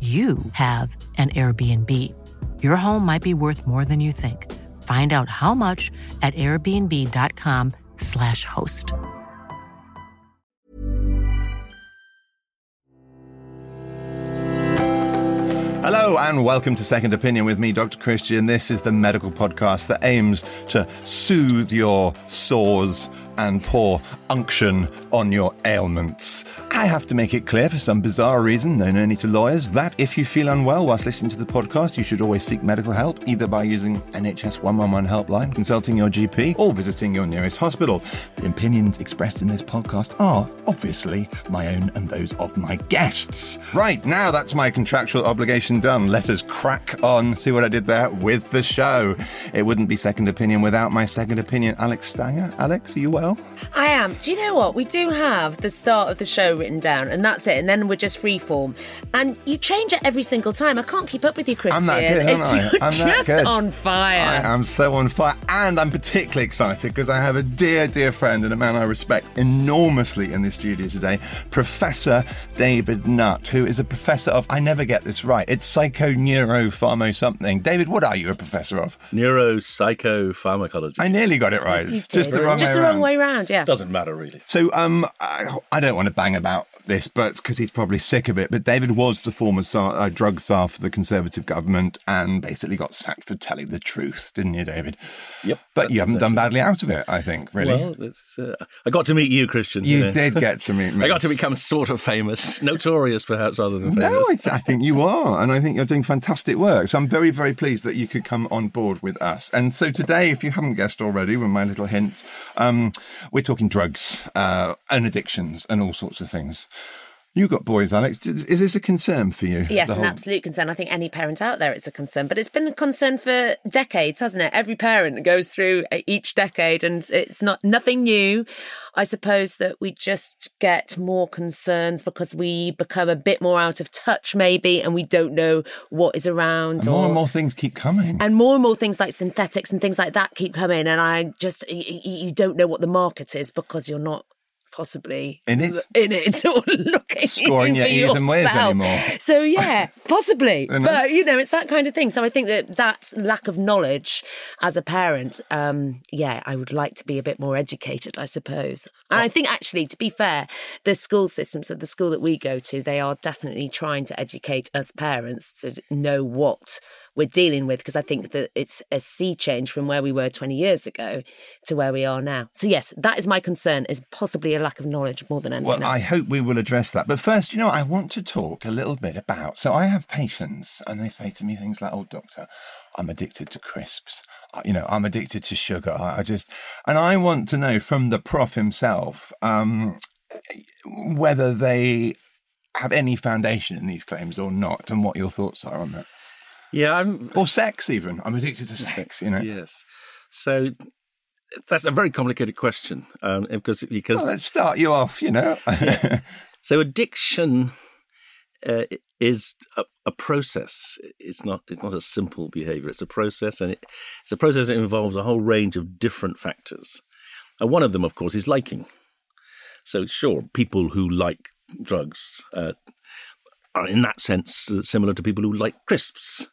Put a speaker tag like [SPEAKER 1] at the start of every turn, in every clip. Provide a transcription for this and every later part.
[SPEAKER 1] you have an Airbnb. Your home might be worth more than you think. Find out how much at airbnb.com/slash host.
[SPEAKER 2] Hello and welcome to Second Opinion with me, Dr. Christian. This is the medical podcast that aims to soothe your sores and pour unction on your ailments. I have to make it clear for some bizarre reason, known only to lawyers, that if you feel unwell whilst listening to the podcast, you should always seek medical help, either by using NHS 111 helpline, consulting your GP, or visiting your nearest hospital. The opinions expressed in this podcast are, obviously, my own and those of my guests. Right, now that's my contractual obligation done. Let us crack on. See what I did there with the show. It wouldn't be Second Opinion without my second opinion, Alex Stanger. Alex, are you well?
[SPEAKER 3] I am. Do you know what? We do have the start of the show written down, and that's it. And then we're just freeform. And you change it every single time. I can't keep up with you, Christian.
[SPEAKER 2] I'm that good, aren't I?
[SPEAKER 3] You're
[SPEAKER 2] I'm that
[SPEAKER 3] just
[SPEAKER 2] good.
[SPEAKER 3] on fire.
[SPEAKER 2] I am so on fire, and I'm particularly excited because I have a dear, dear friend and a man I respect enormously in the studio today, Professor David Nutt, who is a professor of, I never get this right, it's psychoneuropharmo something. David, what are you a professor of?
[SPEAKER 4] Neuropsychopharmacology.
[SPEAKER 2] I nearly got it right. It's just the wrong
[SPEAKER 3] just
[SPEAKER 2] way
[SPEAKER 3] the wrong way round. Yeah.
[SPEAKER 4] Doesn't matter really.
[SPEAKER 2] So, um, I, I don't want to bang about out this, but because he's probably sick of it. But David was the former czar, uh, drug czar for the Conservative government, and basically got sacked for telling the truth, didn't you, David?
[SPEAKER 4] Yep.
[SPEAKER 2] But you haven't done badly out of it, I think. Really,
[SPEAKER 4] Well, uh, I got to meet you, Christian.
[SPEAKER 2] you
[SPEAKER 4] know.
[SPEAKER 2] did get to meet me.
[SPEAKER 4] I got to become sort of famous, notorious perhaps rather than famous.
[SPEAKER 2] No, I, th- I think you are, and I think you're doing fantastic work. So I'm very, very pleased that you could come on board with us. And so today, if you haven't guessed already, with my little hints, um, we're talking drugs uh, and addictions and all sorts of things. You got boys, Alex. Is is this a concern for you?
[SPEAKER 3] Yes, an
[SPEAKER 2] whole-
[SPEAKER 3] absolute concern. I think any parent out there, it's a concern, but it's been a concern for decades, hasn't it? Every parent goes through uh, each decade, and it's not nothing new. I suppose that we just get more concerns because we become a bit more out of touch, maybe, and we don't know what is around.
[SPEAKER 2] And more
[SPEAKER 3] or-
[SPEAKER 2] and more things keep coming.
[SPEAKER 3] and more and more things like synthetics and things like that keep coming, and I just you don't know what the market is because you're not possibly
[SPEAKER 2] In it?
[SPEAKER 3] in it or looking
[SPEAKER 2] Scoring your ears and ways anymore.
[SPEAKER 3] So yeah, possibly, but you know, it's that kind of thing. So I think that that lack of knowledge as a parent, um, yeah, I would like to be a bit more educated, I suppose. And I think actually, to be fair, the school systems at the school that we go to, they are definitely trying to educate us parents to know what we're dealing with because I think that it's a sea change from where we were 20 years ago to where we are now. So yes, that is my concern is possibly a lack of knowledge more than anything
[SPEAKER 2] Well, I hope we will address that. But first, you know, I want to talk a little bit about. So I have patients, and they say to me things like, "Oh, doctor, I'm addicted to crisps. You know, I'm addicted to sugar. I, I just," and I want to know from the prof himself um, whether they have any foundation in these claims or not, and what your thoughts are on that,
[SPEAKER 4] Yeah, I'm.
[SPEAKER 2] or sex even. I'm addicted to sex. You know.
[SPEAKER 4] Yes. So that's a very complicated question um, because because
[SPEAKER 2] Well, let's start you off. You know.
[SPEAKER 4] so addiction uh, is a, a process. It's not it's not a simple behavior. It's a process, and it, it's a process that involves a whole range of different factors. And one of them, of course, is liking. So sure, people who like drugs uh, are in that sense uh, similar to people who like crisps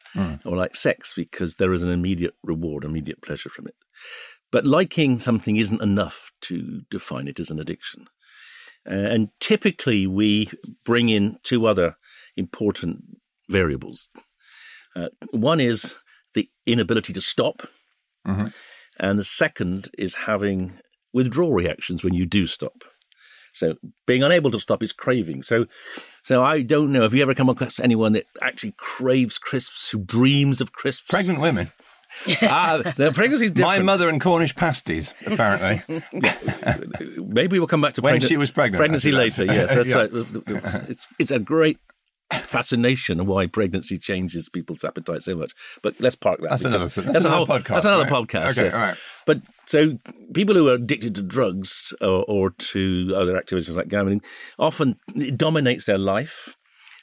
[SPEAKER 4] or like sex because there is an immediate reward, immediate pleasure from it. But liking something isn't enough to define it as an addiction. Uh, and typically, we bring in two other important variables. Uh, one is the inability to stop,
[SPEAKER 2] Mm-hmm.
[SPEAKER 4] and the second is having withdrawal reactions when you do stop. So being unable to stop is craving. So, so I don't know. Have you ever come across anyone that actually craves crisps, who dreams of crisps?
[SPEAKER 2] Pregnant women.
[SPEAKER 4] Ah, the pregnancy is different.
[SPEAKER 2] My mother and Cornish pasties, apparently.
[SPEAKER 4] Maybe we'll come back to
[SPEAKER 2] When she was pregnant,
[SPEAKER 4] Pregnancy later, yes, that's
[SPEAKER 2] Yeah.
[SPEAKER 4] right. It's it's a great fascination of why pregnancy changes people's appetite so much. But let's park that.
[SPEAKER 2] That's another- that's
[SPEAKER 4] a
[SPEAKER 2] another
[SPEAKER 4] whole,
[SPEAKER 2] podcast,
[SPEAKER 4] That's another
[SPEAKER 2] right.
[SPEAKER 4] podcast.
[SPEAKER 2] Okay,
[SPEAKER 4] yes.
[SPEAKER 2] all right.
[SPEAKER 4] But so people who are addicted to drugs or, or to other activities like gambling often it dominates their life.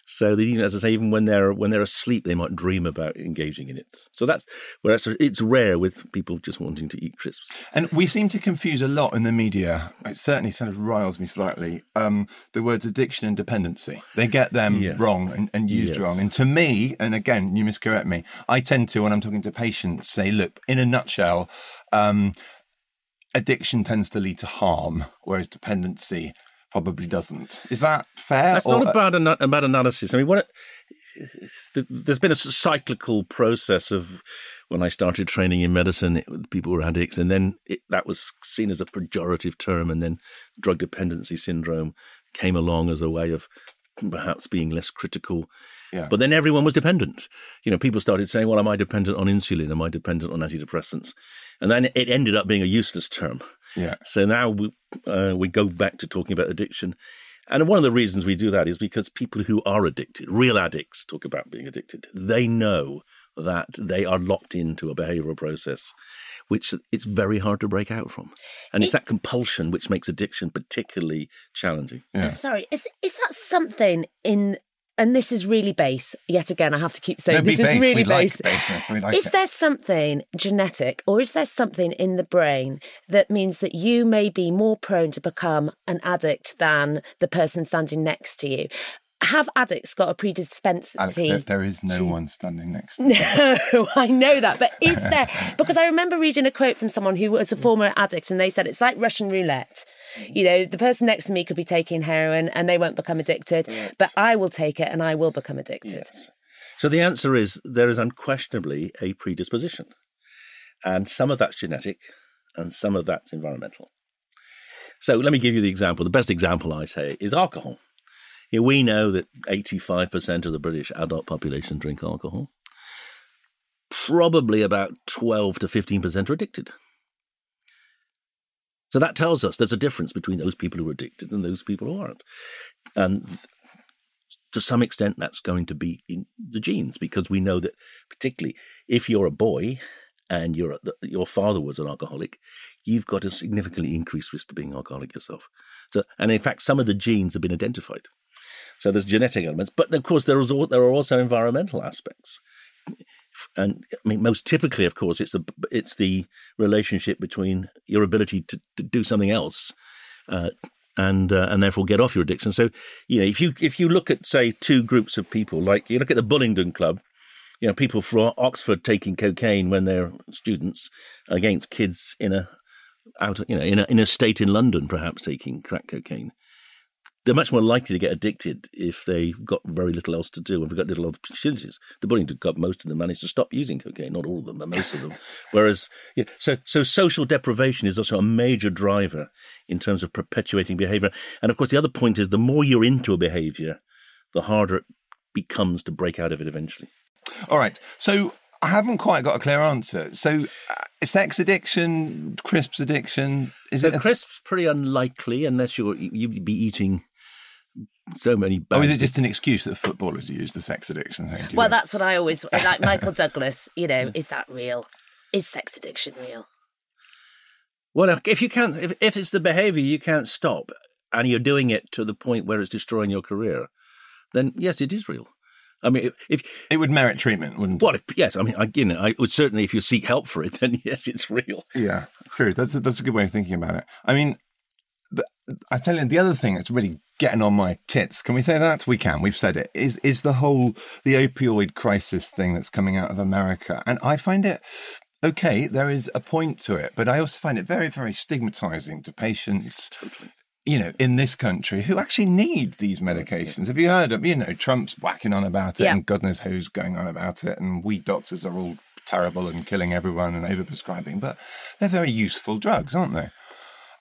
[SPEAKER 4] So they, even as I say, even when they're when they're asleep, they might dream about engaging in it. So that's where it's, it's rare with people just wanting to eat crisps.
[SPEAKER 2] And we seem to confuse a lot in the media. It certainly sort of riles me slightly. Um, the words addiction and dependency. They get them
[SPEAKER 4] Yes.
[SPEAKER 2] wrong and, and used
[SPEAKER 4] Yes.
[SPEAKER 2] wrong. And to me, and again, you miscorrect me, I tend to, when I'm talking to patients, say, look, in a nutshell, um, addiction tends to lead to harm, whereas dependency probably doesn't. Is that fair?
[SPEAKER 4] That's not a bad, ana- a bad analysis. I mean, what it, there's been a cyclical process of when I started training in medicine, it, people were addicts, and then it, that was seen as a pejorative term, and then drug dependency syndrome came along as a way of perhaps being less critical.
[SPEAKER 2] Yeah.
[SPEAKER 4] But then everyone was dependent. You know, people started saying, "Well, am I dependent on insulin? Am I dependent on antidepressants?" And then it ended up being a useless term.
[SPEAKER 2] Yeah.
[SPEAKER 4] So now we, uh, we go back to talking about addiction. And one of the reasons we do that is because people who are addicted, real addicts, talk about being addicted. They know that they are locked into a behavioral process which it's very hard to break out from. And it's that compulsion which makes addiction particularly challenging.
[SPEAKER 2] Yeah.
[SPEAKER 3] Sorry, is is that something in? And this is really base. Yet again, I have to keep saying
[SPEAKER 2] No,
[SPEAKER 3] this is
[SPEAKER 2] base.
[SPEAKER 3] really
[SPEAKER 2] We like
[SPEAKER 3] base.
[SPEAKER 2] We like
[SPEAKER 3] is
[SPEAKER 2] it.
[SPEAKER 3] there something genetic, or is there something in the brain that means that you may be more prone to become an addict than the person standing next to you? Have addicts got a predisposition?
[SPEAKER 2] Alex, there, there is no
[SPEAKER 3] to-
[SPEAKER 2] one standing next to you.
[SPEAKER 3] No, I know that. But is there, because I remember reading a quote from someone who was a former addict and they said it's like Russian roulette. You know, the person next to me could be taking heroin and they won't become addicted, but I will take it and I will become addicted.
[SPEAKER 4] So the answer is there is unquestionably a predisposition. And some of that's genetic and some of that's environmental. So let me give you the example. The best example I say is alcohol. We know that 85% of the British adult population drink alcohol. Probably about 12 to 15% are addicted. So that tells us there's a difference between those people who are addicted and those people who aren't. And to some extent, that's going to be in the genes because we know that, particularly if you're a boy and you're your father was an alcoholic, you've got a significantly increased risk of being alcoholic yourself. So, and in fact, some of the genes have been identified. So there's genetic elements, but of course there is al- there are also environmental aspects. And I mean, most typically, of course, it's the it's the relationship between your ability to, to do something else uh, and uh, and therefore get off your addiction. So you know, if you if you look at say two groups of people, like you look at the Bullingdon Club, you know, people from Oxford taking cocaine when they're students against kids in a out you know in a in a state in London perhaps taking crack cocaine. They're much more likely to get addicted if they've got very little else to do and they've got little opportunities. The Bullingdon Club, most of them managed to stop using cocaine, not all of them, but most of them. Whereas, yeah, so so social deprivation is also a major driver in terms of perpetuating behaviour. And of course, the other point is the more you're into a behaviour, the harder it becomes to break out of it eventually.
[SPEAKER 2] All right. So I haven't quite got a clear answer. So uh, sex addiction, crisps addiction, is
[SPEAKER 4] So
[SPEAKER 2] it? a-
[SPEAKER 4] crisps pretty unlikely unless you're you'd be eating so many.
[SPEAKER 2] or is it just an excuse that footballers use the sex addiction thing?
[SPEAKER 3] Well,
[SPEAKER 2] think?
[SPEAKER 3] that's what I always like. Michael Douglas, you know, is that real? Is sex addiction real?
[SPEAKER 4] Well, if you can't, if, if it's the behaviour you can't stop, and you're doing it to the point where it's destroying your career, then yes, it is real. I mean, if, if
[SPEAKER 2] it would merit treatment, wouldn't it?
[SPEAKER 4] well, if, yes, I mean, I, you know, I would certainly, if you seek help for it, then yes, it's real.
[SPEAKER 2] Yeah, true. That's a, that's a good way of thinking about it. I mean, the, I tell you, the other thing that's really getting on my tits. Can we say that? We can. We've said it. Is is the whole the opioid crisis thing that's coming out of America, and I find it. Okay, there is a point to it, but I also find it very, very stigmatizing to patients.
[SPEAKER 4] Totally.
[SPEAKER 2] you know, in this country who actually need these medications. Have you heard of, you know, Trump's whacking on about it
[SPEAKER 3] Yeah.
[SPEAKER 2] and God knows who's going on about it and we doctors are all terrible and killing everyone and overprescribing, but they're very useful drugs, aren't they?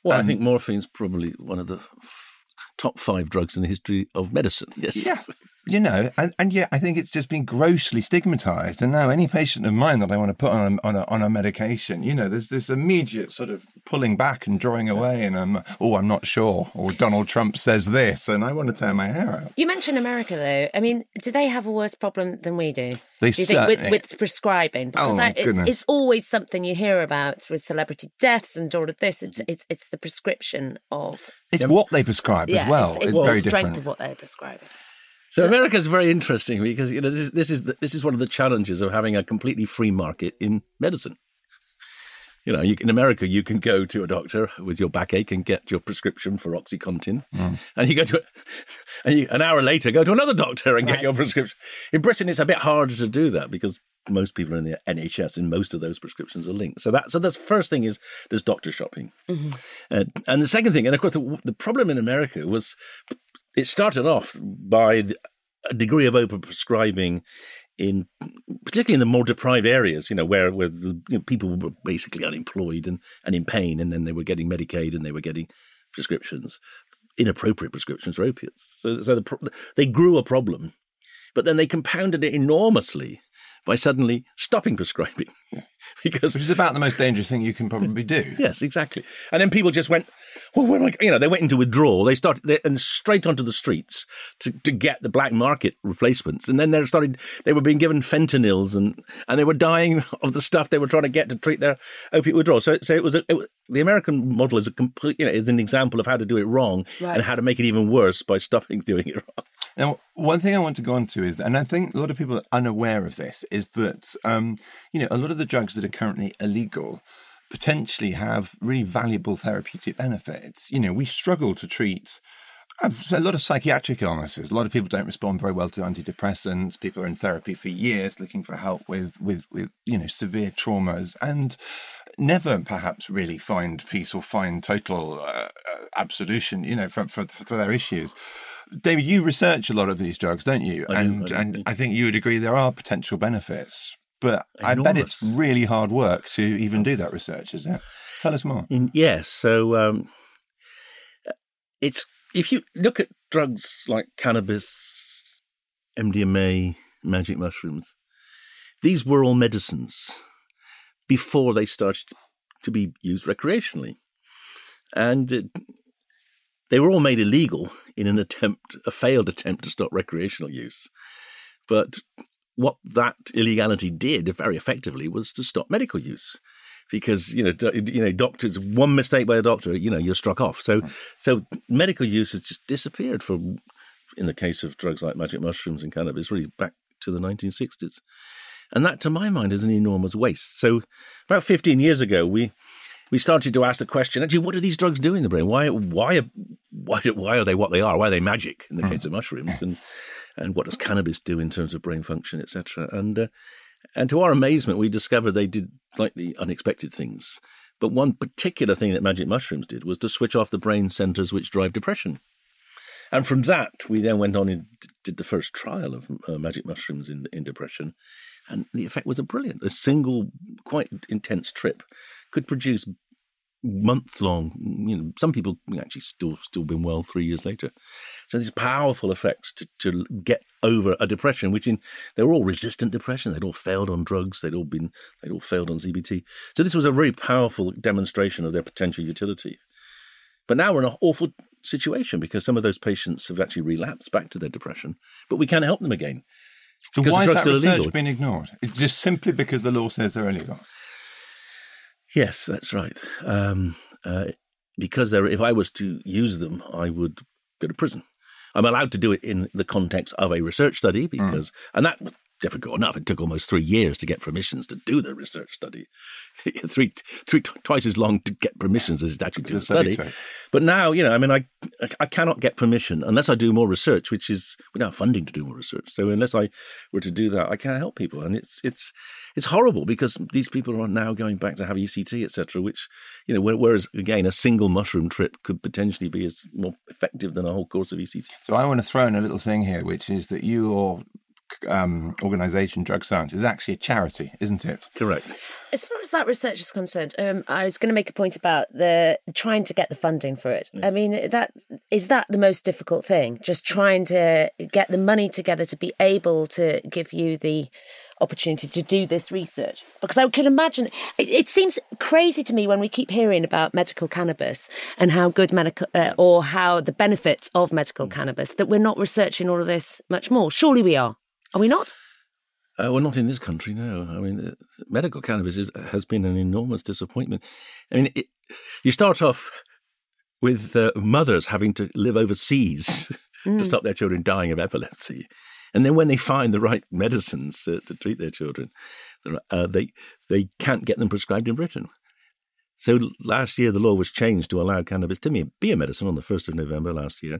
[SPEAKER 4] Well, I think morphine's probably one of the f- top five drugs in the history of medicine. Yes.
[SPEAKER 2] Yeah. You know, and, and yet I think it's just been grossly stigmatized. And now any patient of mine that I want to put on a, on a, on a medication, you know, there's this immediate sort of pulling back and drawing away. And I'm, oh, I'm not sure. Or Donald Trump says this. And I want to tear my hair out.
[SPEAKER 3] You mentioned America, though. I mean, do they have a worse problem than we do?
[SPEAKER 2] They
[SPEAKER 3] do you think with,
[SPEAKER 2] certainly-
[SPEAKER 3] with prescribing? Oh, because
[SPEAKER 2] Oh,
[SPEAKER 3] I, it's,
[SPEAKER 2] goodness.
[SPEAKER 3] it's always something you hear about with celebrity deaths and all of this. It's mm. it's it's the prescription of
[SPEAKER 2] It's what they prescribe
[SPEAKER 3] yeah,
[SPEAKER 2] as well.
[SPEAKER 3] It's,
[SPEAKER 2] It's,
[SPEAKER 3] it's
[SPEAKER 2] very
[SPEAKER 3] the strength
[SPEAKER 2] different.
[SPEAKER 3] of what they're prescribing.
[SPEAKER 4] So America is very interesting because you know this is this is the, this is one of the challenges of having a completely free market in medicine. You know, you, in America, you can go to a doctor with your backache and get your prescription for OxyContin, and you go to, and you, an hour later go to another doctor and get your prescription. In Britain, it's a bit harder to do that because most people are in the NHS, and most of those prescriptions are linked. So that, so the first thing is there's doctor shopping, Uh, and the second thing, and of course, the, the problem in America was it started off by a degree of overprescribing in particularly in the more deprived areas, you know, where where you know, people were basically unemployed and, and in pain, and then they were getting Medicaid and they were getting prescriptions, inappropriate prescriptions for opiates. So, so the, they grew a problem, but then they compounded it enormously by suddenly stopping prescribing because
[SPEAKER 2] Which is about the most dangerous thing you can probably do.
[SPEAKER 4] Yes, exactly. And then people just went, well, where am I? You know, they went into withdrawal. They started they, and straight onto the streets to, to get the black market replacements. And then they started, they were being given fentanyls and, and they were dying of the stuff they were trying to get to treat their opiate withdrawal. So, so it was, a, it was the American model is a complete, you know, is an example of how to do it wrong
[SPEAKER 3] Right.
[SPEAKER 4] and how to make it even worse by stopping doing it wrong.
[SPEAKER 2] Now, one thing I want to go on to is, and I think a lot of people are unaware of this, is that um, you know a lot of the drugs that are currently illegal potentially have really valuable therapeutic benefits. You know, we struggle to treat a lot of psychiatric illnesses. A lot of people don't respond very well to antidepressants. People are in therapy for years looking for help with with with you know severe traumas and never perhaps really find peace or find total uh, uh, absolution. You know, for, for for their issues. David, you research a lot of these drugs, don't you?
[SPEAKER 4] I do,
[SPEAKER 2] and
[SPEAKER 4] I do.
[SPEAKER 2] and I think you would agree there are potential benefits, but I bet it's really hard work to even do that research. Is it? Tell us more.
[SPEAKER 4] In, yes. So um, it's if you look at drugs like cannabis, MDMA, magic mushrooms, these were all medicines before they started to be used recreationally, and it, they were all made illegal in an attempt, a failed attempt to stop recreational use. But what that illegality did very effectively was to stop medical use. Because you know do- you know doctors one mistake by a doctor you know you're struck off. So so medical use has just disappeared from in the case of drugs like magic mushrooms and cannabis really back to the 1960s and that to my mind is an enormous waste. So about 15 years ago we we started to ask the question actually what do these drugs do in the brain? Why why why why are they what they are? Why are they magic in the hmm. case of mushrooms? And and what does cannabis do in terms of brain function etc and uh, and to our amazement, we discovered they did slightly unexpected things. But one particular thing that magic mushrooms did was to switch off the brain centers which drive depression. And from that, we then went on and did the first trial of uh, magic mushrooms in, in depression. And the effect was a brilliant. A single, quite intense trip could produce month long. You know, some people actually still still been well three years later. So these powerful effects to, to get over a depression, which in they were all resistant depression. They'd all failed on drugs. They'd all been they'd all failed on CBT. So this was a very powerful demonstration of their potential utility. But now we're in an awful situation because some of those patients have actually relapsed back to their depression, but we can't help them again.
[SPEAKER 2] So why
[SPEAKER 4] the
[SPEAKER 2] is that research
[SPEAKER 4] illegal.
[SPEAKER 2] been ignored? It's just simply because the law says they're illegal.
[SPEAKER 4] Yes, that's right. Um, uh, because if I was to use them, I would go to prison. I'm allowed to do it in the context of a research study because, and that difficult enough. It took almost three years to get permissions to do the research study. three, three, twice as long to get permissions as it actually to study. study. But now, you know, I mean, I, I cannot get permission unless I do more research, which is we don't have funding to do more research. So unless I were to do that, I can't help people, and it's it's it's horrible because these people are now going back to have ECT, etc. Which you know, whereas again, a single mushroom trip could potentially be as more effective than a whole course of ECT.
[SPEAKER 2] So I want to throw in a little thing here, which is that your um, organization, Drug Science, is actually a charity, isn't it?
[SPEAKER 4] Correct.
[SPEAKER 3] As far as that research is concerned, um, I was going to make a point about the trying to get the funding for it. Yes. I mean, that is that the most difficult thing? Just trying to get the money together to be able to give you the opportunity to do this research because I can imagine it, it, seems crazy to me when we keep hearing about medical cannabis and how good medical uh, or how the benefits of medical mm. cannabis that we're not researching all of this much more. Surely we are. Are we not?
[SPEAKER 4] Uh, well, not in this country, no. I mean, uh, medical cannabis is, has been an enormous disappointment. I mean, it, you start off with uh, mothers having to live overseas mm. to stop their children dying of epilepsy. And then when they find the right medicines to treat their children, uh, they, they can't get them prescribed in Britain. So last year, the law was changed to allow cannabis to be a medicine on the 1st of November last year.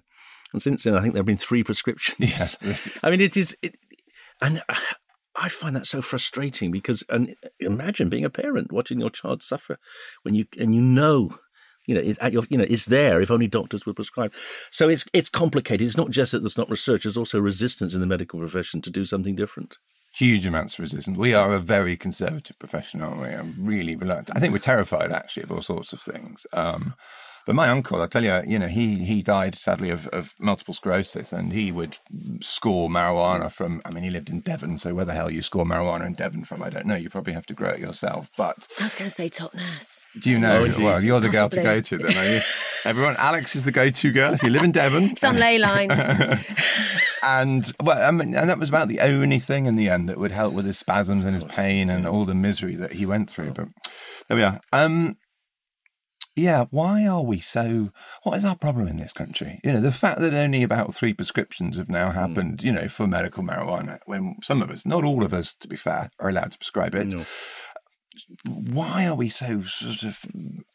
[SPEAKER 4] And since then, I think there have been three prescriptions. Yeah. I mean, it is, it, and I find that so frustrating because, and imagine being a parent watching your child suffer when you and you know, you know, it's at your, you know, it's there if only doctors would prescribe. So it's it's complicated. It's not just that there's not research; there's also resistance in the medical profession to do something different.
[SPEAKER 2] Huge amounts of resistance. We are a very conservative profession, aren't we? I'm really reluctant. I think we're terrified actually of all sorts of things. Um, but my uncle, I tell you, you know, he he died sadly of, of multiple sclerosis, and he would score marijuana from. I mean, he lived in Devon, so where the hell you score marijuana in Devon from, I don't know. You probably have to grow it yourself. But
[SPEAKER 3] I was going to say top nurse.
[SPEAKER 2] Do you know? Oh, well, you're the Possibly. girl to go to then, are you? Everyone, Alex is the go-to girl if you live in Devon.
[SPEAKER 3] it's on ley lines.
[SPEAKER 2] and well, I mean, and that was about the only thing in the end that would help with his spasms and his pain and all the misery that he went through. But there we are. Um, yeah, why are we so? What is our problem in this country? You know, the fact that only about three prescriptions have now hmm. happened, mm. you know, for medical marijuana, when some of us, not all of us, to be fair, are allowed to prescribe it. No. Why are we so sort of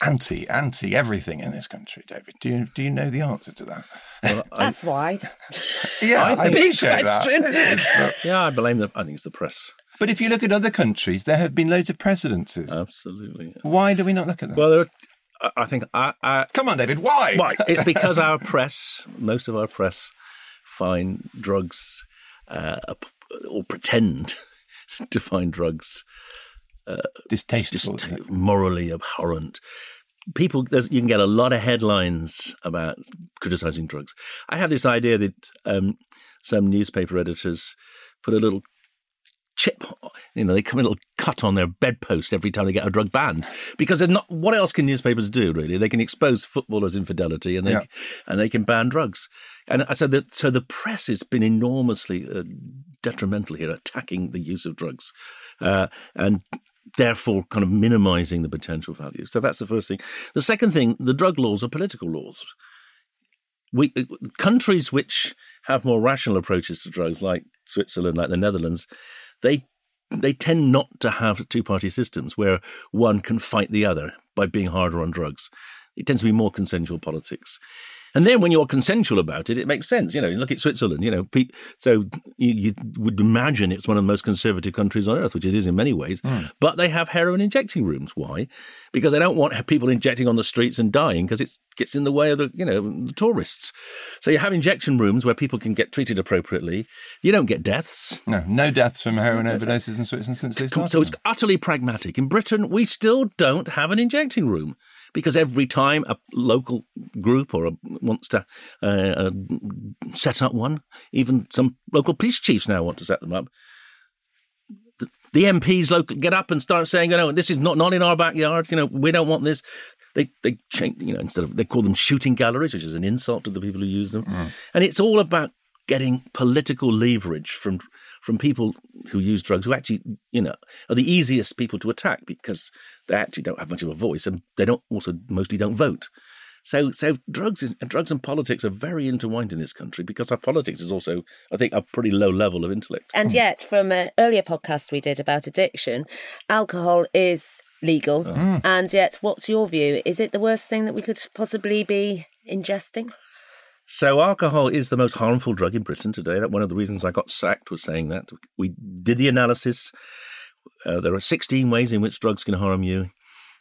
[SPEAKER 2] anti anti everything in this country, David? Do you do you know the answer to that?
[SPEAKER 3] Well, That's I, wide.
[SPEAKER 2] yeah, I, I big question.
[SPEAKER 4] That. yeah, I blame the. I think it's the press.
[SPEAKER 2] But if you look at other countries, there have been loads of precedences.
[SPEAKER 4] Absolutely.
[SPEAKER 2] Why do we not look at them?
[SPEAKER 4] Well, there are I think I, I,
[SPEAKER 2] Come on, David. Why?
[SPEAKER 4] Why? It's because our press, most of our press, find drugs uh, or pretend to find drugs
[SPEAKER 2] uh, distasteful, dist-
[SPEAKER 4] morally abhorrent. People, you can get a lot of headlines about criticizing drugs. I have this idea that um, some newspaper editors put a little chip, you know, they come a little cut on their bedpost every time they get a drug banned because there's not. What else can newspapers do? Really, they can expose footballers' infidelity and they yeah. and they can ban drugs. And I said that. So the press has been enormously uh, detrimental here, attacking the use of drugs, uh, and therefore kind of minimizing the potential value. So that's the first thing. The second thing, the drug laws are political laws. We uh, countries which have more rational approaches to drugs, like Switzerland, like the Netherlands, they they tend not to have two party systems where one can fight the other by being harder on drugs. It tends to be more consensual politics. And then when you're consensual about it, it makes sense. You know, look at Switzerland, you know, so you, you would imagine it's one of the most conservative countries on earth, which it is in many ways, mm. but they have heroin injecting rooms. Why? Because they don't want people injecting on the streets and dying because it gets in the way of the, you know, the tourists. So you have injection rooms where people can get treated appropriately. You don't get deaths.
[SPEAKER 2] No, no deaths from heroin overdoses in Switzerland since this
[SPEAKER 4] So it's utterly pragmatic. In Britain, we still don't have an injecting room because every time a local group or a, wants to uh, uh, set up one, even some local police chiefs now want to set them up. The, the MPs local get up and start saying, you know, this is not, not in our backyard. You know, we don't want this. They they change, you know, instead of they call them shooting galleries, which is an insult to the people who use them. Mm. And it's all about getting political leverage from from people who use drugs who actually, you know, are the easiest people to attack because they actually don't have much of a voice and they don't also mostly don't vote. So, so drugs is, drugs and politics are very intertwined in this country because our politics is also, I think, a pretty low level of intellect.
[SPEAKER 3] And yet, from an earlier podcast we did about addiction, alcohol is legal.
[SPEAKER 2] Mm.
[SPEAKER 3] And yet, what's your view? Is it the worst thing that we could possibly be ingesting?
[SPEAKER 4] So, alcohol is the most harmful drug in Britain today. That one of the reasons I got sacked was saying that. We did the analysis. Uh, there are 16 ways in which drugs can harm you.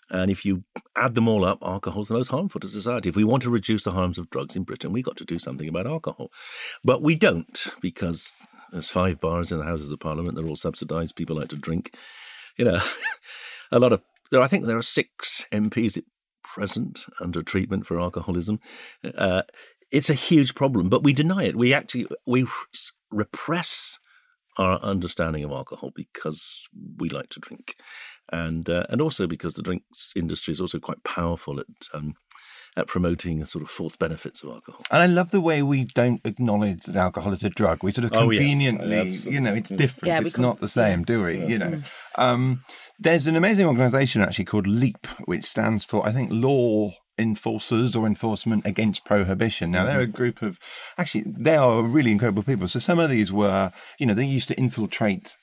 [SPEAKER 4] And if you add them all up, alcohol is the most harmful to society. If we want to reduce the harms of drugs in Britain, we've got to do something about alcohol. But we don't because there's five bars in the Houses of Parliament. They're all subsidised. People like to drink. You know, a lot of, there, I think there are six MPs at present under treatment for alcoholism. Uh, it's a huge problem, but we deny it. We actually, we repress our understanding of alcohol because we like to drink, and uh, and also because the drinks industry is also quite powerful at um, at promoting the sort of false benefits of alcohol.
[SPEAKER 2] And I love the way we don't acknowledge that alcohol is a drug. We sort of
[SPEAKER 4] Oh, yes.
[SPEAKER 2] conveniently, you know, it's different.
[SPEAKER 3] Yeah,
[SPEAKER 2] it's
[SPEAKER 3] can-
[SPEAKER 2] not the same, do we? You know, um, there's an amazing organisation actually called LEAP, which stands for I think Law Enforcers or Enforcement Against Prohibition. Now they're a group of actually they are really incredible people. So some of these were, you know, they used to infiltrate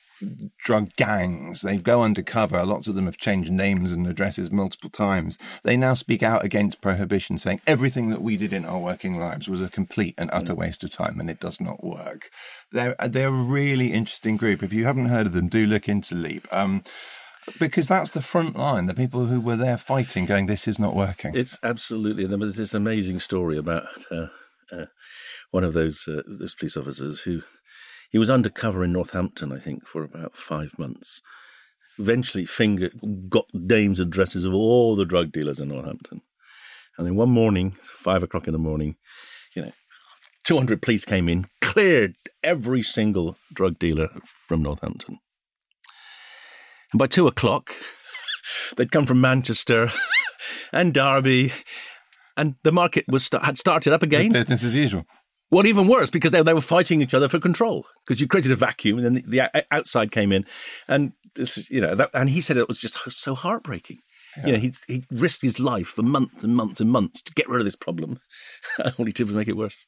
[SPEAKER 2] drug gangs. They go undercover. Lots of them have changed names and addresses multiple times. They now speak out against prohibition, saying everything that we did in our working lives was a complete and utter waste of time and it does not work. They're, they're a really interesting group. If you haven't heard of them, do look into Leap. Um, because that's the front line, the people who were there fighting, going, this is not working.
[SPEAKER 4] It's absolutely. There was this amazing story about uh, uh, one of those uh, those police officers who he was undercover in Northampton, I think, for about five months. Eventually, finger got names and addresses of all the drug dealers in Northampton, and then one morning, five o'clock in the morning, you know, two hundred police came in, cleared every single drug dealer from Northampton, and by two o'clock, they'd come from Manchester and Derby, and the market was had started up again.
[SPEAKER 2] Business as usual.
[SPEAKER 4] Well, even worse because they, they were fighting each other for control because you created a vacuum and then the, the outside came in, and this, you know, that, and he said it was just so heartbreaking. You know, he he risked his life for months and months and months to get rid of this problem. Did was make it worse.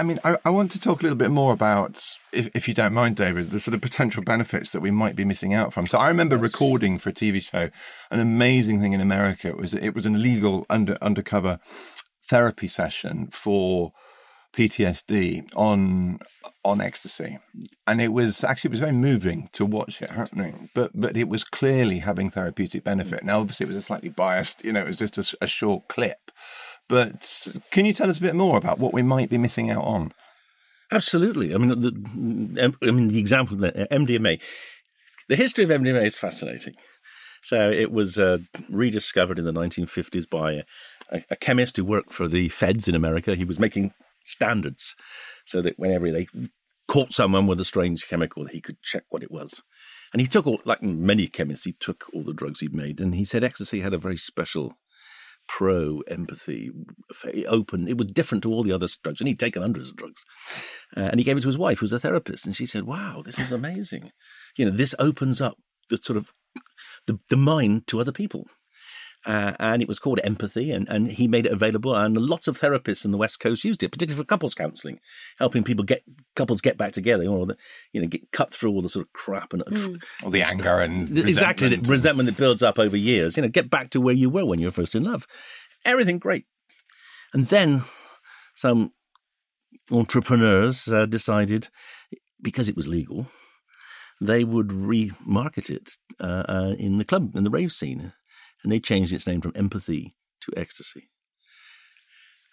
[SPEAKER 2] I mean, I, I want to talk a little bit more about, if, if you don't mind, David, the sort of potential benefits that we might be missing out from. So I remember recording for a TV show an amazing thing in America. It was it was an illegal under undercover therapy session for PTSD on on ecstasy, and it was actually it was very moving to watch it happening. But but it was clearly having therapeutic benefit. Now, obviously, it was a slightly biased. You know, it was just a, a short clip. But can you tell us a bit more about what we might be missing out on?
[SPEAKER 4] Absolutely. I mean, the, I mean, the example MDMA, the history of MDMA is fascinating. So it was uh, rediscovered in the 1950s by a, a, chemist who worked for the feds in America. He was making standards so that whenever they caught someone with a strange chemical, he could check what it was. And he took all, like many chemists, he took all the drugs he'd made, and he said ecstasy had a very special pro empathy, open. It was different to all the other drugs, and he'd taken hundreds of drugs. Uh, and he gave it to his wife, who's a therapist, and she said, "Wow, this is amazing. You know, this opens up the sort of the, the mind to other people." Uh, and it was called Empathy, and, and he made it available. And lots of therapists in the West Coast used it, particularly for couples counselling, helping people get couples get back together, or the, you know, get cut through all the sort of crap and
[SPEAKER 2] mm. all the anger and
[SPEAKER 4] exactly resentment. the resentment that builds up over years. You know, get back to where you were when you were first in love. Everything great, and then some entrepreneurs uh, decided because it was legal they would remarket it uh, uh, in the club in the rave scene and they changed its name from empathy to ecstasy.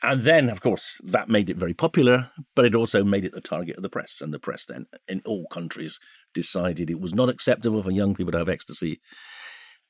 [SPEAKER 4] And then, of course, that made it very popular, but it also made it the target of the press. And the press then, in all countries, decided it was not acceptable for young people to have ecstasy.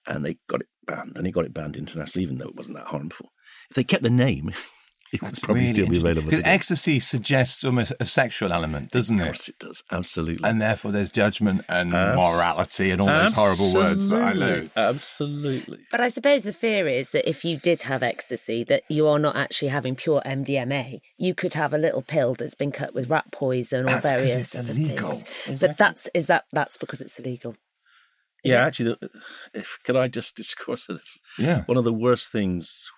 [SPEAKER 4] And they got it banned. And they got it banned internationally, even though it wasn't that harmful. If they kept the name, it That's would probably really still be available.
[SPEAKER 2] Because ecstasy suggests almost a sexual element, doesn't
[SPEAKER 4] it? Of course, it? does. Absolutely.
[SPEAKER 2] And therefore, there's judgment and Abs- morality and all those horrible words that I know.
[SPEAKER 4] Absolutely.
[SPEAKER 3] But I suppose the fear is that if you did have ecstasy, that you are not actually having pure MDMA. You could have a little pill that's been cut with rat poison or
[SPEAKER 2] that's
[SPEAKER 3] various
[SPEAKER 2] it's illegal.
[SPEAKER 3] Exactly. But that's is that that's because it's illegal.
[SPEAKER 4] Is yeah, it? actually, if can I just discourse a little?
[SPEAKER 2] Yeah.
[SPEAKER 4] One of the worst things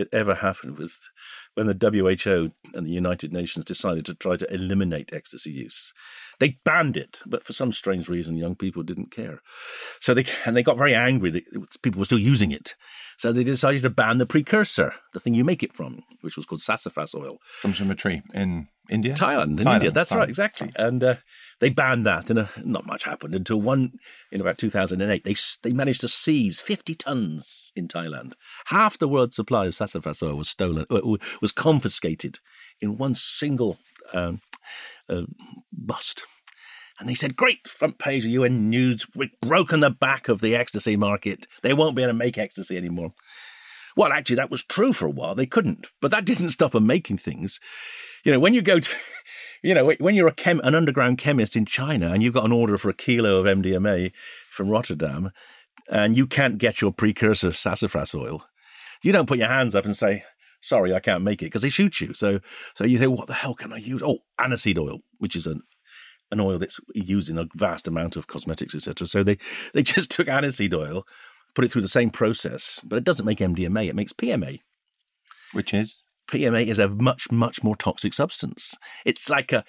[SPEAKER 4] that ever happened was when the WHO and the United Nations decided to try to eliminate ecstasy use. They banned it, but for some strange reason, young people didn't care. So they and they got very angry that people were still using it. So they decided to ban the precursor, the thing you make it from, which was called sassafras oil.
[SPEAKER 2] Comes from a tree in India,
[SPEAKER 4] Thailand, in Thailand. India. That's Thailand. right, exactly. And uh, they banned that, and uh, not much happened until one in about 2008. They they managed to seize 50 tons in Thailand. Half the world's supply of sassafras oil was stolen, uh, was confiscated in one single um, uh, bust. And they said, Great, front page of UN News, we've broken the back of the ecstasy market. They won't be able to make ecstasy anymore. Well, actually, that was true for a while. They couldn't, but that didn't stop them making things. You know, when you go to, you know, when you're a chem, an underground chemist in China and you've got an order for a kilo of MDMA from Rotterdam and you can't get your precursor sassafras oil, you don't put your hands up and say, sorry, I can't make it because they shoot you. So, so you think, what the hell can I use? Oh, aniseed oil, which is an, an oil that's used in a vast amount of cosmetics, etc. So they, they just took aniseed oil, put it through the same process, but it doesn't make MDMA, it makes PMA.
[SPEAKER 2] Which is?
[SPEAKER 4] PMA is a much, much more toxic substance. It's like a,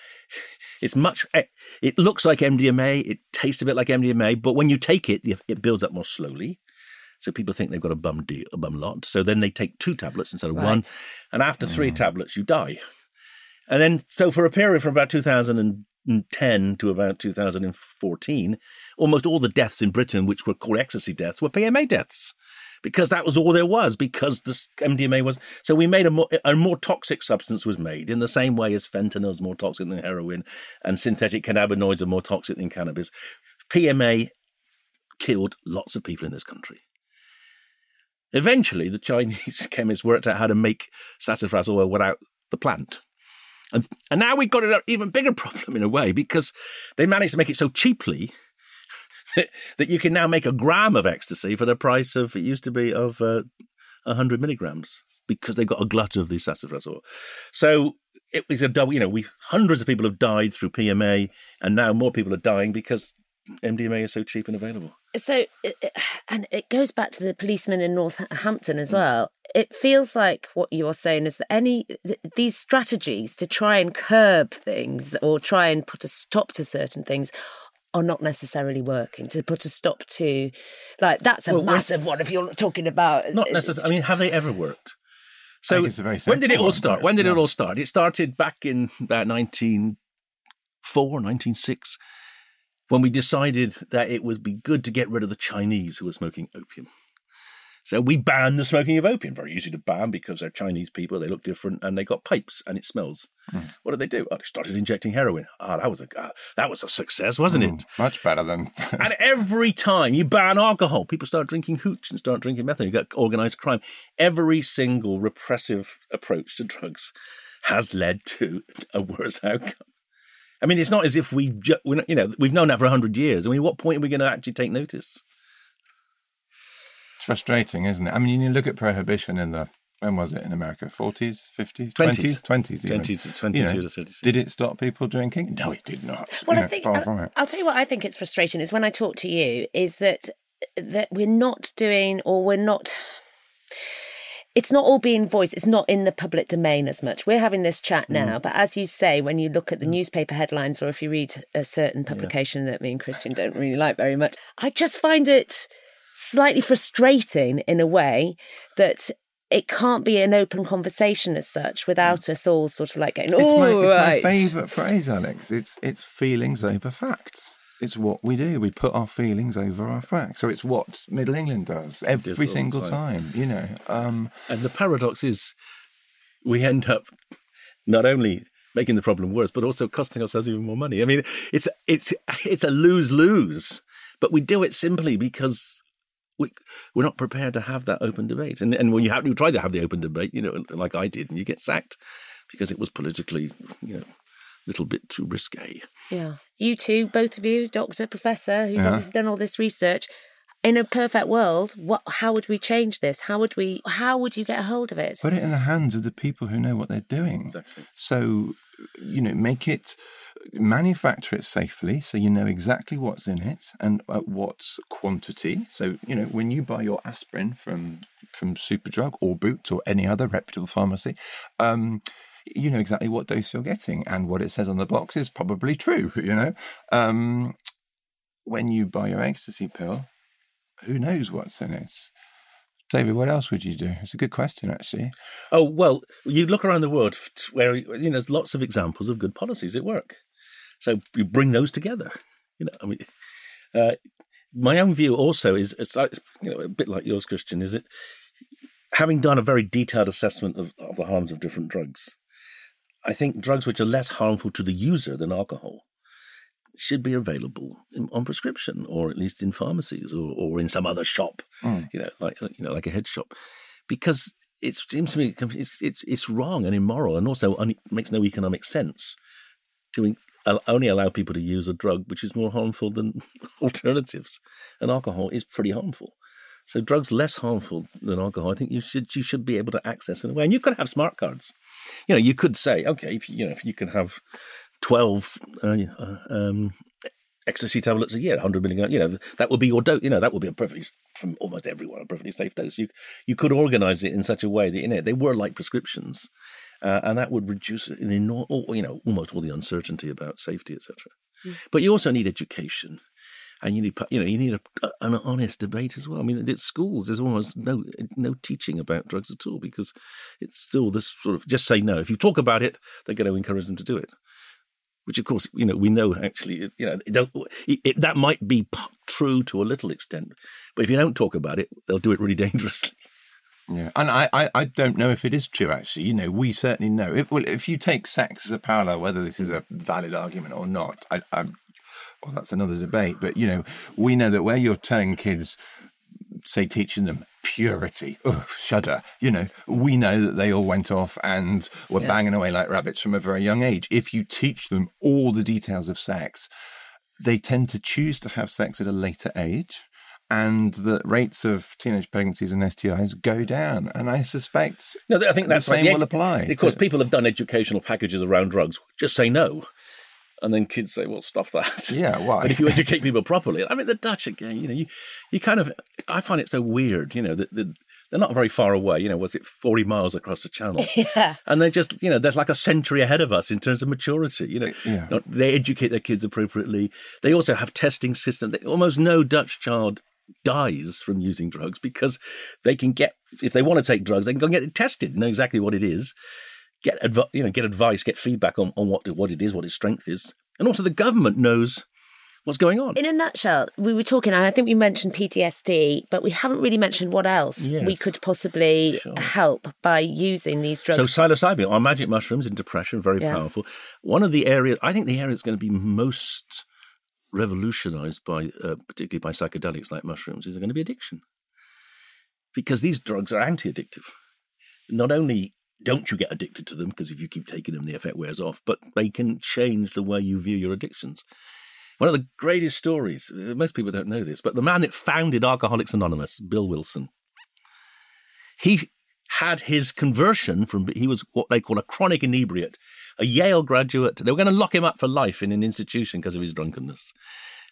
[SPEAKER 4] it's much, eh, it looks like MDMA, it tastes a bit like MDMA, but when you take it, it builds up more slowly. So people think they've got a bum deal, a bum lot. So then they take two tablets instead of right. one. And after three mm. tablets, you die. And then, so for a period from about 2010 to about 2014, almost all the deaths in Britain, which were called ecstasy deaths, were PMA deaths because that was all there was because the MDMA was. So we made a more, a more toxic substance was made in the same way as fentanyl is more toxic than heroin and synthetic cannabinoids are more toxic than cannabis. PMA killed lots of people in this country. Eventually, the Chinese chemists worked out how to make sassafras oil without the plant. And, and now we've got an even bigger problem in a way because they managed to make it so cheaply that you can now make a gram of ecstasy for the price of, it used to be, of uh, 100 milligrams because they got a glut of the sassafras oil. So it was a double, you know, we hundreds of people have died through PMA and now more people are dying because MDMA is so cheap and available.
[SPEAKER 3] So, and it goes back to the policeman in Northampton as well. It feels like what you are saying is that any these strategies to try and curb things or try and put a stop to certain things are not necessarily working to put a stop to like that's a well, massive one if you're talking about
[SPEAKER 4] not uh, necessarily i mean have they ever worked So
[SPEAKER 2] think it's a very
[SPEAKER 4] when did it all start?
[SPEAKER 2] but-
[SPEAKER 4] When did it all start? It started back in uh, about 1904, 1906, when we decided that it would be good to get rid of the Chinese who were smoking opium. So we banned the smoking of opium. Very easy to ban because they're Chinese people, they look different, and they got pipes and it smells.
[SPEAKER 2] Hmm.
[SPEAKER 4] What did they do? Oh, they started injecting heroin. Ah, that was a uh, that was a success, wasn't it?
[SPEAKER 2] Much better than.
[SPEAKER 4] And every time you ban alcohol, people start drinking hooch and start drinking methane. You get organized crime. Every single repressive approach to drugs has led to a worse outcome. I mean, it's not as if we, ju- not, you know, we've known that for hundred years. I mean, what point are we going to actually take notice?
[SPEAKER 2] It's frustrating, isn't it? I mean, you look at prohibition in the when was it in America? Forties, fifties,
[SPEAKER 4] 20s.
[SPEAKER 2] twenties, twenties,
[SPEAKER 4] 20 to 22 to 30.
[SPEAKER 2] Did it stop people drinking? No, it did not.
[SPEAKER 3] Well,
[SPEAKER 2] You
[SPEAKER 3] I
[SPEAKER 2] know,
[SPEAKER 3] think
[SPEAKER 2] far
[SPEAKER 3] I'll,
[SPEAKER 2] from it.
[SPEAKER 3] I'll tell you what I think it's frustrating is when I talk to you is that that we're not doing or we're not. It's not all being voiced. It's not in the public domain as much. We're having this chat mm. now, but as you say, when you look at the mm. newspaper headlines or if you read a certain publication that me and Christian don't really like very much, I just find it slightly frustrating in a way that it can't be an open conversation as such without us all sort of like going,
[SPEAKER 2] It's,
[SPEAKER 3] oh,
[SPEAKER 2] my, it's
[SPEAKER 3] right.
[SPEAKER 2] my favourite phrase, Alex. It's it's feelings over facts. It's what we do. We put our feelings over our facts. So it's what Middle England does every
[SPEAKER 4] all
[SPEAKER 2] single
[SPEAKER 4] time.
[SPEAKER 2] time. You know. Um,
[SPEAKER 4] And the paradox is, we end up not only making the problem worse, but also costing ourselves even more money. I mean, it's it's it's a lose lose, but we do it simply because we we're not prepared to have that open debate. And and when you have you try to have the open debate, you know, like I did, and you get sacked because it was politically, you know, a little bit too risque.
[SPEAKER 3] Yeah. You two, both of you, doctor, professor, who's
[SPEAKER 2] Yeah.
[SPEAKER 3] obviously done all this research. In a perfect world, what how would we change this? How would we how would you get a hold of it?
[SPEAKER 2] put it in the hands of the people who know what they're doing.
[SPEAKER 4] Exactly.
[SPEAKER 2] So, you know, make it, manufacture it safely so you know exactly what's in it and at what quantity. So, you know, when you buy your aspirin from from Superdrug or Boots or any other reputable pharmacy, um, you know exactly what dose you're getting and what it says on the box is probably true, you know. Um, when you buy your ecstasy pill, who knows what's in it? David, what else would you do? It's a good question, actually.
[SPEAKER 4] Oh well, you look around the world where you know there's lots of examples of good policies at work. So you bring those together. You know, I mean, uh, my own view also is, it's, like- you know, a bit like yours, Christian. Is it having done a very detailed assessment of, of the harms of different drugs? I think drugs which are less harmful to the user than alcohol should be available in, on prescription, or at least in pharmacies, or, or in some other shop. You know, like you know, like a head shop, because it seems to me it's it's, it's wrong and immoral, and also un- makes no economic sense to in- only allow people to use a drug which is more harmful than alternatives. And alcohol is pretty harmful. So drugs less harmful than alcohol, I think you should you should be able to access in a way. And you could have smart cards. You know, you could say, okay, if you, know, if you can have twelve uh, uh, um, ecstasy tablets a year, hundred milligram, you know, that would be your dose. You know, that would be a perfectly from almost everyone a perfectly safe dose. You you could organize it in such a way that you know they were like prescriptions, uh, and that would reduce an enor- or, you know almost all the uncertainty about safety, etc. But you also need education. And you need, you know, you need a, an honest debate as well. I mean, at schools, there's almost no no teaching about drugs at all because it's still this sort of just say no. If you talk about it, they're going to encourage them to do it. Which, of course, you know, we know actually, you know, it, it, that might be p- true to a little extent, but if you don't talk about it, they'll do it really dangerously.
[SPEAKER 2] Yeah, and I, I, I don't know if it is true. Actually, you know, we certainly know. If, well, if you take sex as a parallel, whether this is a valid argument or not, I, I, well, that's another debate. But you know, we know that where you're telling kids, say, teaching them purity, shudder. You know, we know that they all went off and were banging away like rabbits from a very young age. If you teach them all the details of sex, they tend to choose to have sex at a later age. And the rates of teenage pregnancies and STIs go down. And I suspect
[SPEAKER 4] No, I think that's the
[SPEAKER 2] same
[SPEAKER 4] like,
[SPEAKER 2] will apply.
[SPEAKER 4] Of course,
[SPEAKER 2] to-
[SPEAKER 4] people have done educational packages around drugs. Just say no. And then kids say, well, stop that.
[SPEAKER 2] Yeah, why?
[SPEAKER 4] But if you educate people properly, I mean, the Dutch again, you know, you, you kind of, I find it so weird, you know, that that they're not very far away. You know, was it 40 miles across the channel?
[SPEAKER 3] Yeah.
[SPEAKER 4] And they're just, you know, they're like a century ahead of us in terms of maturity. You know,
[SPEAKER 2] Yeah.
[SPEAKER 4] Not- they educate their kids appropriately. They also have testing systems. They, almost no Dutch child dies from using drugs because they can get, if they want to take drugs, they can go and get it tested, know exactly what it is, get adv- you know get advice, get feedback on, on what what it is, what its strength is, and also the government knows what's going on.
[SPEAKER 3] In a nutshell, we were talking, and I think we mentioned PTSD, but we haven't really mentioned what else
[SPEAKER 4] Yes.
[SPEAKER 3] we could possibly help by using these drugs.
[SPEAKER 4] So psilocybin, our magic mushrooms in depression, very
[SPEAKER 3] Yeah.
[SPEAKER 4] powerful. One of the areas, I think the area that's going to be most revolutionized by, uh, particularly by psychedelics like mushrooms, is going to be addiction. Because these drugs are anti-addictive. Not only don't you get addicted to them, because if you keep taking them, the effect wears off, but they can change the way you view your addictions. One of the greatest stories, uh, most people don't know this, but the man that founded Alcoholics Anonymous, Bill Wilson, he had his conversion from he was what they call a chronic inebriate, a Yale graduate. They were going to lock him up for life in an institution because of his drunkenness.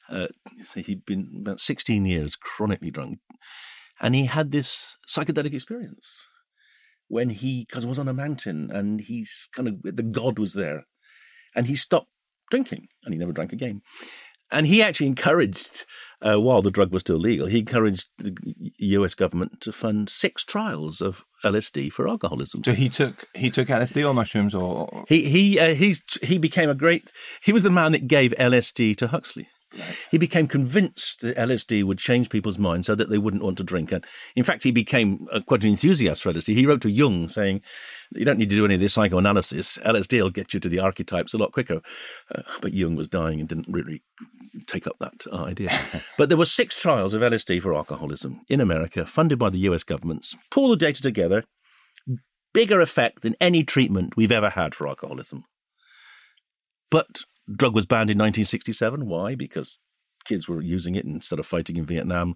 [SPEAKER 4] Uh, so he'd been about 16 years chronically drunk, and he had this psychedelic experience when he because was on a mountain and he's kind of the god was there, and he stopped drinking and he never drank again. And he actually encouraged, uh, while the drug was still legal, he encouraged the U.S. government to fund six trials of LSD for alcoholism.
[SPEAKER 2] So he took he took LSD or mushrooms or
[SPEAKER 4] He he uh, he's he became a great. He was the man that gave LSD to Huxley. He became convinced that LSD would change people's minds so that they wouldn't want to drink. And in fact, he became uh, quite an enthusiast for LSD. He wrote to Jung saying, "You don't need to do any of this psychoanalysis. LSD will get you to the archetypes a lot quicker." Uh, but Jung was dying and didn't really take up that uh, idea. but there were six trials of LSD for alcoholism in America, funded by the U.S. governments. Pull the data together, bigger effect than any treatment we've ever had for alcoholism. But drug was banned in 1967. Why? Because kids were using it instead of fighting in Vietnam.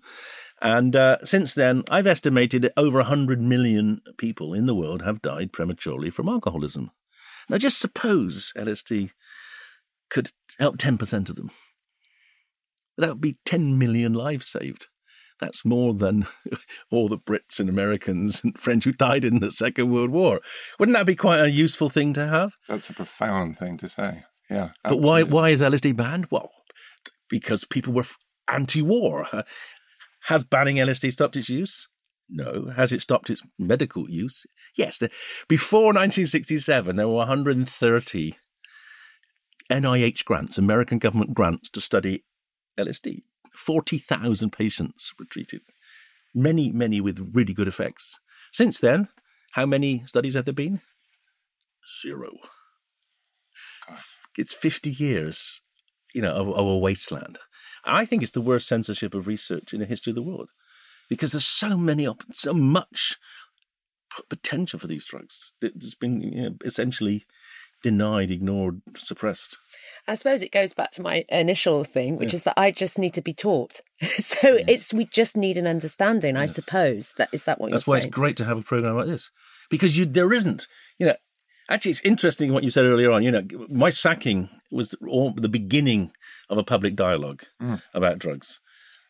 [SPEAKER 4] And uh, since then, I've estimated that over 100 million people in the world have died prematurely from alcoholism. Now, just suppose LSD could help 10% of them. That would be 10 million lives saved. That's more than all the Brits and Americans and French who died in the Second World War. Wouldn't that be quite a useful thing to have?
[SPEAKER 2] That's a profound thing to say. Yeah.
[SPEAKER 4] But why why is LSD banned? Well, because people were anti-war. Has banning LSD stopped its use? No. Has it stopped its medical use? Yes. Before 1967, there were 130 NIH grants, American government grants, to study LSD. 40,000 patients were treated, many, many with really good effects. Since then, how many studies have there been? Zero. It's 50 years, you know, of, of a wasteland. I think it's the worst censorship of research in the history of the world because there's so many, op- so much potential for these drugs that has been you know, essentially denied, ignored, suppressed.
[SPEAKER 3] I suppose it goes back to my initial thing, which is that I just need to be taught. so it's we just need an understanding, I suppose. That is that what
[SPEAKER 4] That's
[SPEAKER 3] you're That's
[SPEAKER 4] why
[SPEAKER 3] saying?
[SPEAKER 4] it's great to have a program like this because you there isn't, you know. Actually, it's interesting what you said earlier on. You know, my sacking was all, the beginning of a public dialogue about drugs.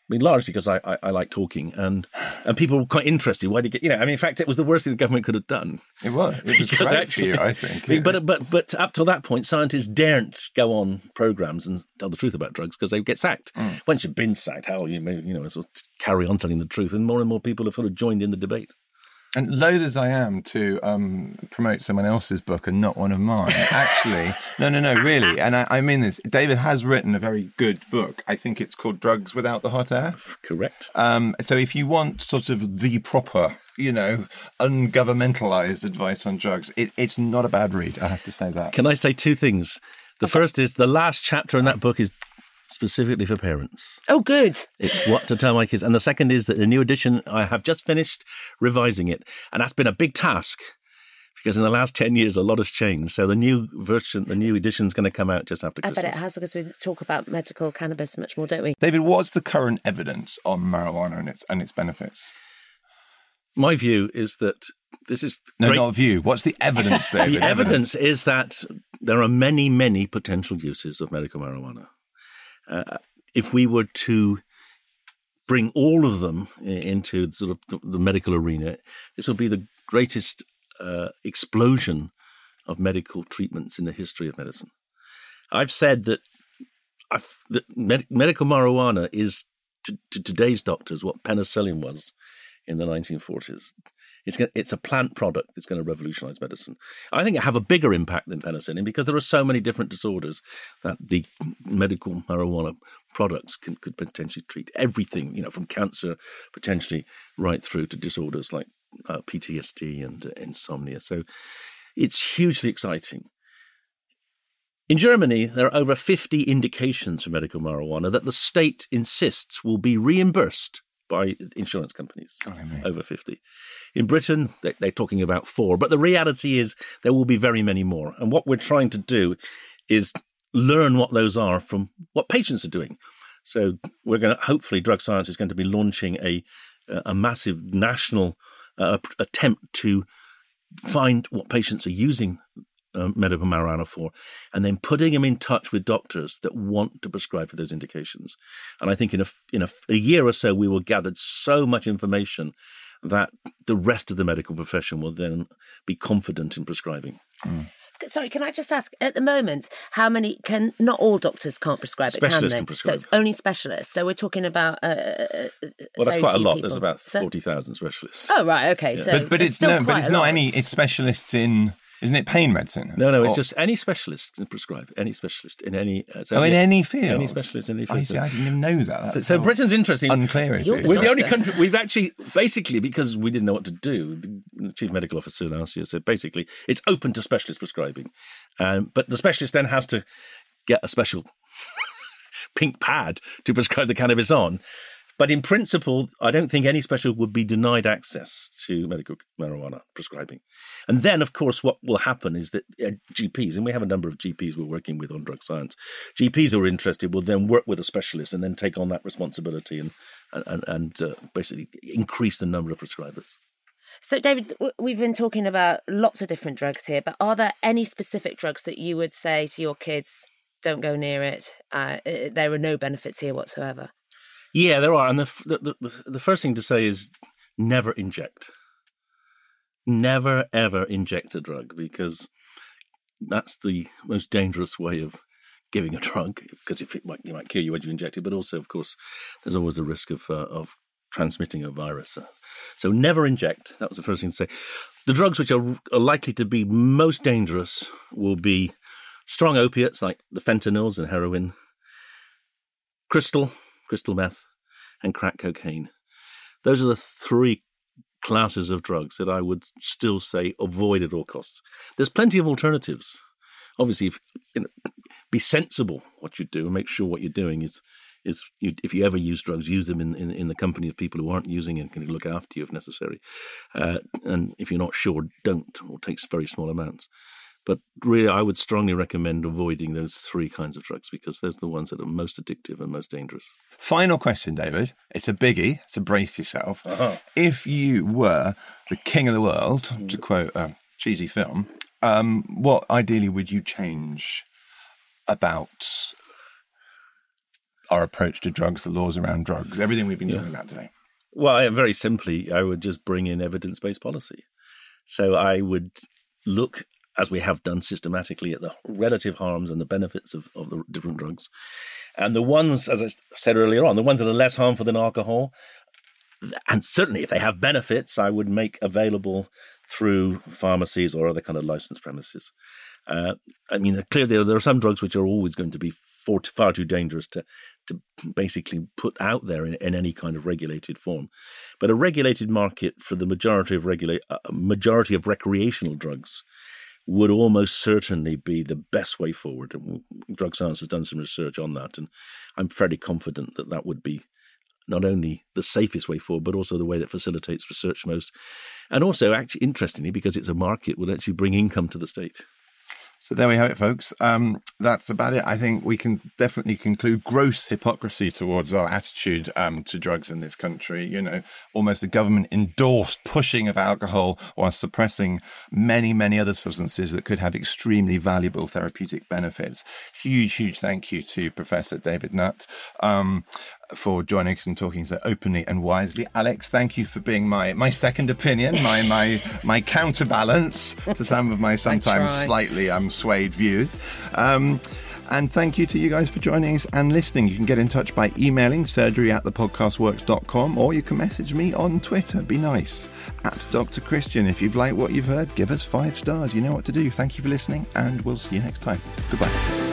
[SPEAKER 4] I mean, largely because I, I, I like talking and and people were quite interested. Why did you get, you know? I mean, in fact, it was the worst thing the government could have done.
[SPEAKER 2] It was. It was great for you, I think. yeah.
[SPEAKER 4] But but but up till that point, scientists daren't go on programs and tell the truth about drugs because they get sacked.
[SPEAKER 2] Mm.
[SPEAKER 4] Once you've been sacked, how you may, you know sort of carry on telling the truth, and more and more people have sort of joined in the debate.
[SPEAKER 2] And loath as I am to um, promote someone else's book and not one of mine, actually, no, no, no, really. And I, I mean this. David has written a very good book. I think it's called Drugs Without the Hot Air.
[SPEAKER 4] Correct.
[SPEAKER 2] Um, so if you want sort of the proper, you know, ungovernmentalized advice on drugs, it, it's not a bad read. I have to say that.
[SPEAKER 4] Can I say two things? The first is the last chapter in that book is specifically for parents.
[SPEAKER 3] Oh, good.
[SPEAKER 4] It's what to tell my kids. And the second is that the new edition, I have just finished revising it. And that's been a big task because in the last 10 years, a lot has changed. So the new version, the new edition is going to come out just after
[SPEAKER 3] I bet it has because we talk about medical cannabis much more, don't we?
[SPEAKER 2] David, what's the current evidence on marijuana and its and its benefits?
[SPEAKER 4] My view is that this is
[SPEAKER 2] No,
[SPEAKER 4] great-
[SPEAKER 2] not view. What's the evidence, David?
[SPEAKER 4] The evidence is that there are many, many potential uses of medical marijuana. Uh, if we were to bring all of them into sort of the, the medical arena, this would be the greatest uh, explosion of medical treatments in the history of medicine. I've said that, I've, that med- medical marijuana is to, to today's doctors what penicillin was in the 1940s. It's, it's a plant product that's going to revolutionize medicine. I think it have a bigger impact than penicillin because there are so many different disorders that the medical marijuana products can, could potentially treat. Everything, you know, from cancer potentially right through to disorders like uh, PTSD and uh, insomnia. So it's hugely exciting. In Germany, there are over 50 indications for medical marijuana that the state insists will be reimbursed by insurance companies. Oh, over 50. In Britain, they're talking about four, but the reality is there will be very many more. And what we're trying to do is learn what those are from what patients are doing. So we're going to, hopefully, drug science is going to be launching a, a massive national uh, attempt to find what patients are using um, medical marijuana for, and then putting them in touch with doctors that want to prescribe for those indications. And I think in a in a, a year or so, we will gather so much information that the rest of the medical profession will then be confident in prescribing. Mm.
[SPEAKER 3] Sorry, can I just ask at the moment how many can not all doctors can't prescribe
[SPEAKER 4] specialists
[SPEAKER 3] it, can they?
[SPEAKER 4] Can prescribe.
[SPEAKER 3] So it's only specialists. So we're talking about uh, uh,
[SPEAKER 4] uh well, that's quite a lot. People. There's about forty thousand specialists.
[SPEAKER 3] Oh right, okay. Yeah. So
[SPEAKER 2] but, but it's, no, but it's not any. It's specialists in isn't it pain medicine?
[SPEAKER 4] No, no, it's just any specialist can prescribe. Any specialist in any.
[SPEAKER 2] Uh, so oh, in any field.
[SPEAKER 4] Any specialist in any field. I
[SPEAKER 2] see. I didn't even know that.
[SPEAKER 4] so, so Britain's interesting.
[SPEAKER 2] Unclear. It is.
[SPEAKER 4] We're the only country. We've actually basically because we didn't know what to do. The chief medical officer last year said basically it's open to specialist prescribing, um, but the specialist then has to get a special pink pad to prescribe the cannabis on. But in principle, I don't think any specialist would be denied access to medical marijuana prescribing. And then, of course, what will happen is that uh, GPs, and we have a number of GPs we're working with on drug science, GPs who are interested will then work with a specialist and then take on that responsibility and, and, and uh, basically increase the number of prescribers.
[SPEAKER 3] So, David, we've been talking about lots of different drugs here, but are there any specific drugs that you would say to your kids, don't go near it? Uh, there are no benefits here whatsoever?
[SPEAKER 4] Yeah, there are. And the, the, the, first thing to say is never inject. Never, ever inject a drug because that's the most dangerous way of giving a drug because if it might, it might kill you when you inject it, but also, of course, there's always the risk of, uh, of transmitting a virus. So never inject. That was the first thing to say. The drugs which are, are likely to be most dangerous will be strong opiates like the fentanyls and heroin, crystal, crystal meth, and crack cocaine. Those are the three classes of drugs that I would still say avoid at all costs. There's plenty of alternatives. Obviously, if, you know, be sensible what you do and make sure what you're doing is is you, if you ever use drugs, use them in, in, in, the company of people who aren't using and can look after you if necessary. Uh, and if you're not sure, don't or take very small amounts. But really, I would strongly recommend avoiding those three kinds of drugs because those are the ones that are most addictive and most dangerous.
[SPEAKER 2] Final question, David. It's a biggie, so brace yourself.
[SPEAKER 4] Uh-huh.
[SPEAKER 2] If you were the king of the world, to quote a cheesy film, um, what ideally would you change about our approach to drugs, the laws around drugs, everything we've been yeah. talking about today?
[SPEAKER 4] Well, very simply, I would just bring in evidence based policy. So I would look as we have done systematically at the relative harms and the benefits of, of the different drugs. And the ones, as I said earlier on, the ones that are less harmful than alcohol, and certainly if they have benefits, I would make available through pharmacies or other kind of licensed premises. Uh, I mean, clearly there are some drugs which are always going to be far, too dangerous to to basically put out there in, in, any kind of regulated form. But a regulated market for the majority of uh, majority of recreational drugs would almost certainly be the best way forward. Drug science has done some research on that, and I'm fairly confident that that would be not only the safest way forward, but also the way that facilitates research most. And also, actually, interestingly, because it's a market, will actually bring income to the state.
[SPEAKER 2] So there we have it, folks. Um, that's about it. I think we can definitely conclude gross hypocrisy towards our attitude um, to drugs in this country. You know, almost a government endorsed pushing of alcohol while suppressing many, many other substances that could have extremely valuable therapeutic benefits. Huge, huge thank you to Professor David Nutt. Um, for joining us and talking so openly and wisely. Alex, thank you for being my my second opinion, my my my counterbalance to some of my sometimes slightly um, swayed views. Um, And thank you to you guys for joining us and listening. You can get in touch by emailing surgery at thepodcastworks.com or you can message me on Twitter. Be nice. At Dr. Christian. If you've liked what you've heard, give us five stars. You know what to do. Thank you for listening and we'll see you next time. Goodbye.